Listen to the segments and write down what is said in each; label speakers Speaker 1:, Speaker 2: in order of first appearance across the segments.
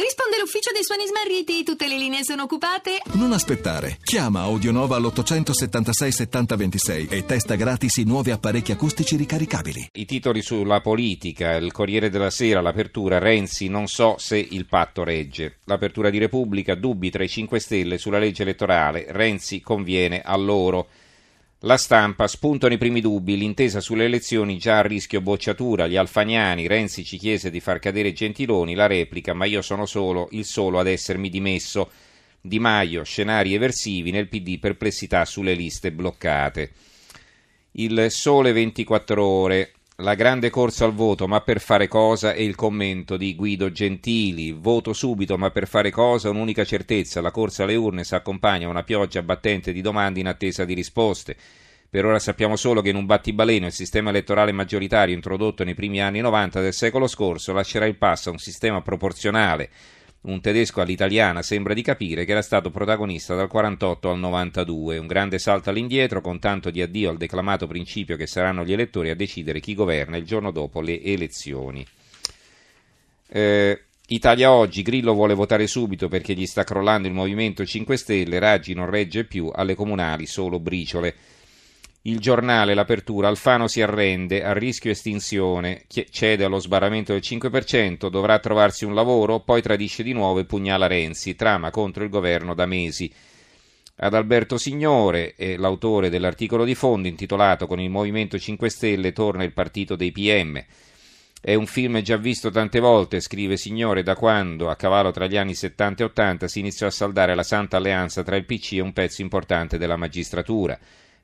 Speaker 1: Risponde l'ufficio dei suoni smarriti, tutte le linee sono occupate.
Speaker 2: Non aspettare. Chiama Audionova all'876 7026 e testa gratis i nuovi apparecchi acustici ricaricabili.
Speaker 3: I titoli sulla politica, il Corriere della Sera, l'apertura, Renzi, non so se il patto regge. L'apertura di Repubblica, dubbi tra i 5 Stelle sulla legge elettorale, Renzi conviene a loro. La stampa spuntano i primi dubbi, l'intesa sulle elezioni già a rischio bocciatura, gli alfaniani, Renzi ci chiese di far cadere Gentiloni, la replica, ma io sono solo il solo ad essermi dimesso. Di Maio, scenari eversivi, nel PD perplessità sulle liste bloccate. Il sole 24 ore, la grande corsa al voto, ma per fare cosa? E il commento di Guido Gentili. Voto subito, ma per fare cosa? Un'unica certezza. La corsa alle urne si accompagna a una pioggia battente di domande in attesa di risposte. Per ora sappiamo solo che in un battibaleno il sistema elettorale maggioritario introdotto nei primi anni 90 del secolo scorso lascerà il passo a un sistema proporzionale un tedesco all'italiana sembra di capire che era stato protagonista dal 48 al 92, un grande salto all'indietro con tanto di addio al declamato principio che saranno gli elettori a decidere chi governa il giorno dopo le elezioni. Eh, Italia oggi, Grillo vuole votare subito perché gli sta crollando il Movimento 5 Stelle, Raggi non regge più, alle comunali solo briciole. Il giornale, l'apertura, Alfano si arrende, a rischio estinzione, cede allo sbarramento del 5%, dovrà trovarsi un lavoro, poi tradisce di nuovo e pugnala Renzi, trama contro il governo da mesi. Ad Alberto Signore, eh, l'autore dell'articolo di fondo intitolato Con il Movimento 5 Stelle torna il partito dei PM. È un film già visto tante volte, scrive Signore, da quando, a cavallo tra gli anni 70 e 80, si iniziò a saldare la santa alleanza tra il PC e un pezzo importante della magistratura.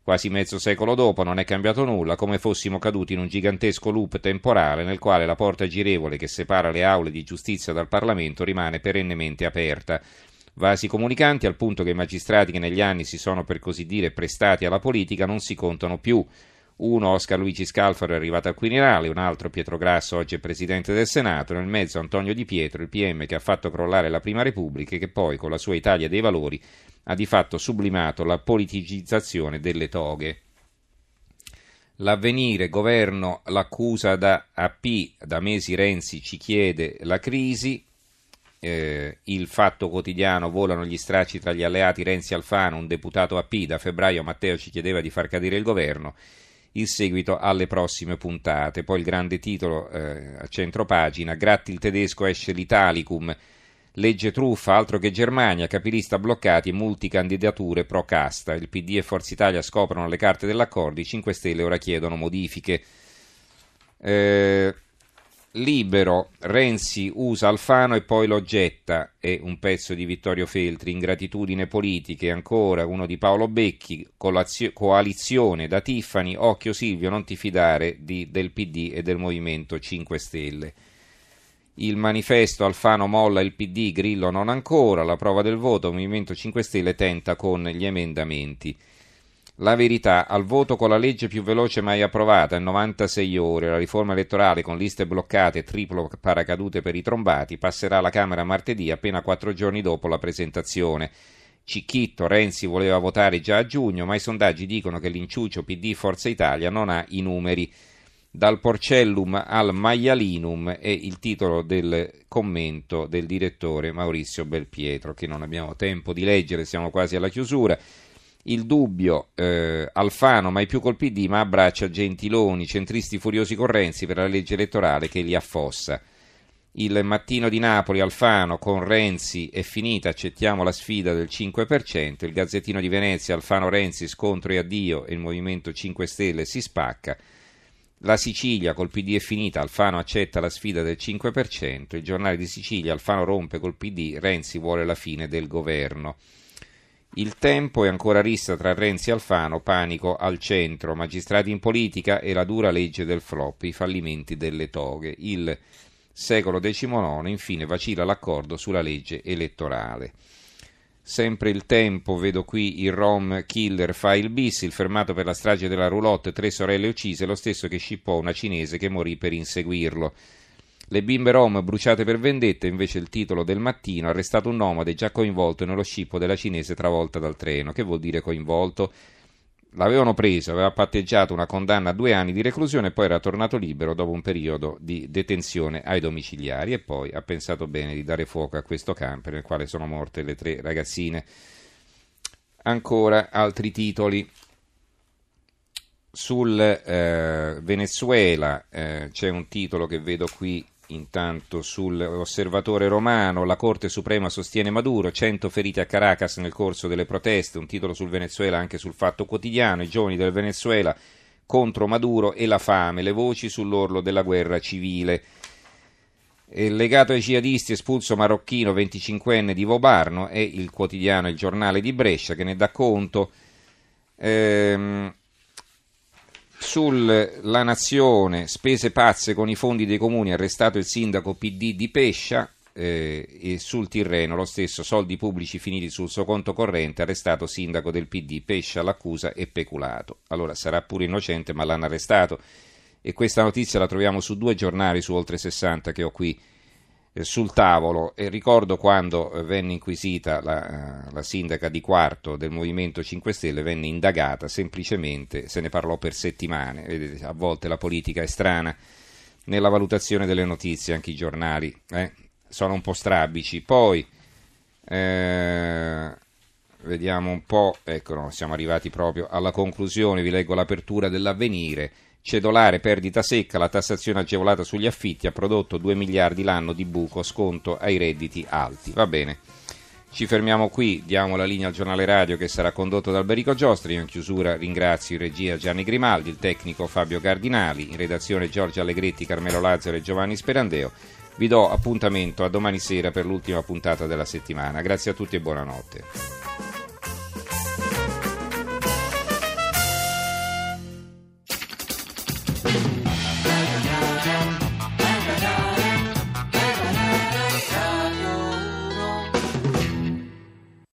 Speaker 3: Quasi mezzo secolo dopo non è cambiato nulla, come fossimo caduti in un gigantesco loop temporale nel quale la porta girevole che separa le aule di giustizia dal Parlamento rimane perennemente aperta. Vasi comunicanti al punto che i magistrati che negli anni si sono per così dire prestati alla politica non si contano più. Uno, Oscar Luigi Scalfaro, è arrivato al Quirinale, un altro, Pietro Grasso, oggi è presidente del Senato, nel mezzo Antonio Di Pietro, il PM che ha fatto crollare la Prima Repubblica e che poi, con la sua Italia dei valori, ha di fatto sublimato la politicizzazione delle toghe. L'avvenire, governo, l'accusa da AP, da mesi Renzi ci chiede la crisi, eh, il fatto quotidiano volano gli stracci tra gli alleati Renzi Alfano, un deputato AP, da febbraio Matteo ci chiedeva di far cadere il governo, il seguito alle prossime puntate. Poi il grande titolo eh, a centro pagina, Gratti il tedesco esce l'Italicum, legge truffa, altro che Germania, capilista bloccati multicandidature pro casta. Il PD e Forza Italia scoprono le carte dell'accordo, i 5 Stelle ora chiedono modifiche. Eh, Libero, Renzi usa Alfano e poi lo getta, è un pezzo di Vittorio Feltri, ingratitudine politica, ancora uno di Paolo Becchi, coalizione da Tiffani, occhio Silvio, non ti fidare di, del PD e del Movimento 5 Stelle. Il manifesto Alfano molla il PD, Grillo non ancora, la prova del voto, Movimento 5 Stelle tenta con gli emendamenti. La verità, al voto con la legge più veloce mai approvata in 96 ore, la riforma elettorale con liste bloccate e triplo paracadute per i trombati, passerà alla Camera martedì appena quattro giorni dopo la presentazione. Cicchitto, Renzi voleva votare già a giugno, ma i sondaggi dicono che l'inciuccio PD Forza Italia non ha i numeri. Dal porcellum al maialinum è il titolo del commento del direttore Maurizio Belpietro, che non abbiamo tempo di leggere, siamo quasi alla chiusura il dubbio eh, Alfano mai più col PD ma abbraccia Gentiloni, centristi furiosi con Renzi per la legge elettorale che li affossa. Il mattino di Napoli, Alfano con Renzi è finita, accettiamo la sfida del 5%, il Gazzettino di Venezia, Alfano Renzi scontro e addio e il Movimento 5 Stelle si spacca. La Sicilia col PD è finita, Alfano accetta la sfida del 5%, il giornale di Sicilia, Alfano rompe col PD, Renzi vuole la fine del governo. Il tempo è ancora rissa tra Renzi e Alfano, panico al centro, magistrati in politica e la dura legge del flop, i fallimenti delle toghe. Il secolo XIX, infine, vacilla l'accordo sulla legge elettorale. Sempre il tempo, vedo qui il Rom killer fa il bis, il fermato per la strage della roulotte, tre sorelle uccise, lo stesso che scippò una cinese che morì per inseguirlo. Le bimbe rom bruciate per vendetta, invece il titolo del mattino, arrestato un nomade già coinvolto nello scippo della cinese travolta dal treno. Che vuol dire coinvolto? L'avevano preso, aveva patteggiato una condanna a due anni di reclusione e poi era tornato libero dopo un periodo di detenzione ai domiciliari e poi ha pensato bene di dare fuoco a questo camper nel quale sono morte le tre ragazzine. Ancora altri titoli. Sul eh, Venezuela eh, c'è un titolo che vedo qui Intanto sull'osservatore romano la Corte Suprema sostiene Maduro, 100 feriti a Caracas nel corso delle proteste, un titolo sul Venezuela anche sul Fatto Quotidiano, i giovani del Venezuela contro Maduro e la fame, le voci sull'orlo della guerra civile. Il legato ai jihadisti espulso marocchino 25enne di Vobarno è il quotidiano Il Giornale di Brescia che ne dà conto. Ehm, sulla nazione, spese pazze con i fondi dei comuni, arrestato il sindaco PD di Pescia eh, e sul Tirreno lo stesso, soldi pubblici finiti sul suo conto corrente, arrestato sindaco del PD, Pescia l'accusa e peculato. Allora sarà pure innocente ma l'hanno arrestato e questa notizia la troviamo su due giornali su oltre 60 che ho qui sul tavolo. E ricordo quando eh, venne inquisita la, eh, la, sindaca di Quarto del Movimento 5 Stelle, venne indagata semplicemente, se ne parlò per settimane, vedete, a volte la politica è strana nella valutazione delle notizie, anche i giornali eh, sono un po' strabici. Poi, eh, vediamo un po', ecco, no, siamo arrivati proprio alla conclusione, vi leggo l'apertura dell'avvenire cedolare perdita secca, la tassazione agevolata sugli affitti ha prodotto 2 miliardi l'anno di buco, sconto ai redditi alti. Va bene. Ci fermiamo qui, diamo la linea al giornale radio che sarà condotto da Alberico Giostri. In chiusura ringrazio in regia Gianni Grimaldi, il tecnico Fabio Cardinali, in redazione Giorgio Allegretti, Carmelo Lazzaro e Giovanni Sperandeo. Vi do appuntamento a domani sera per l'ultima puntata della settimana. Grazie a tutti e buonanotte.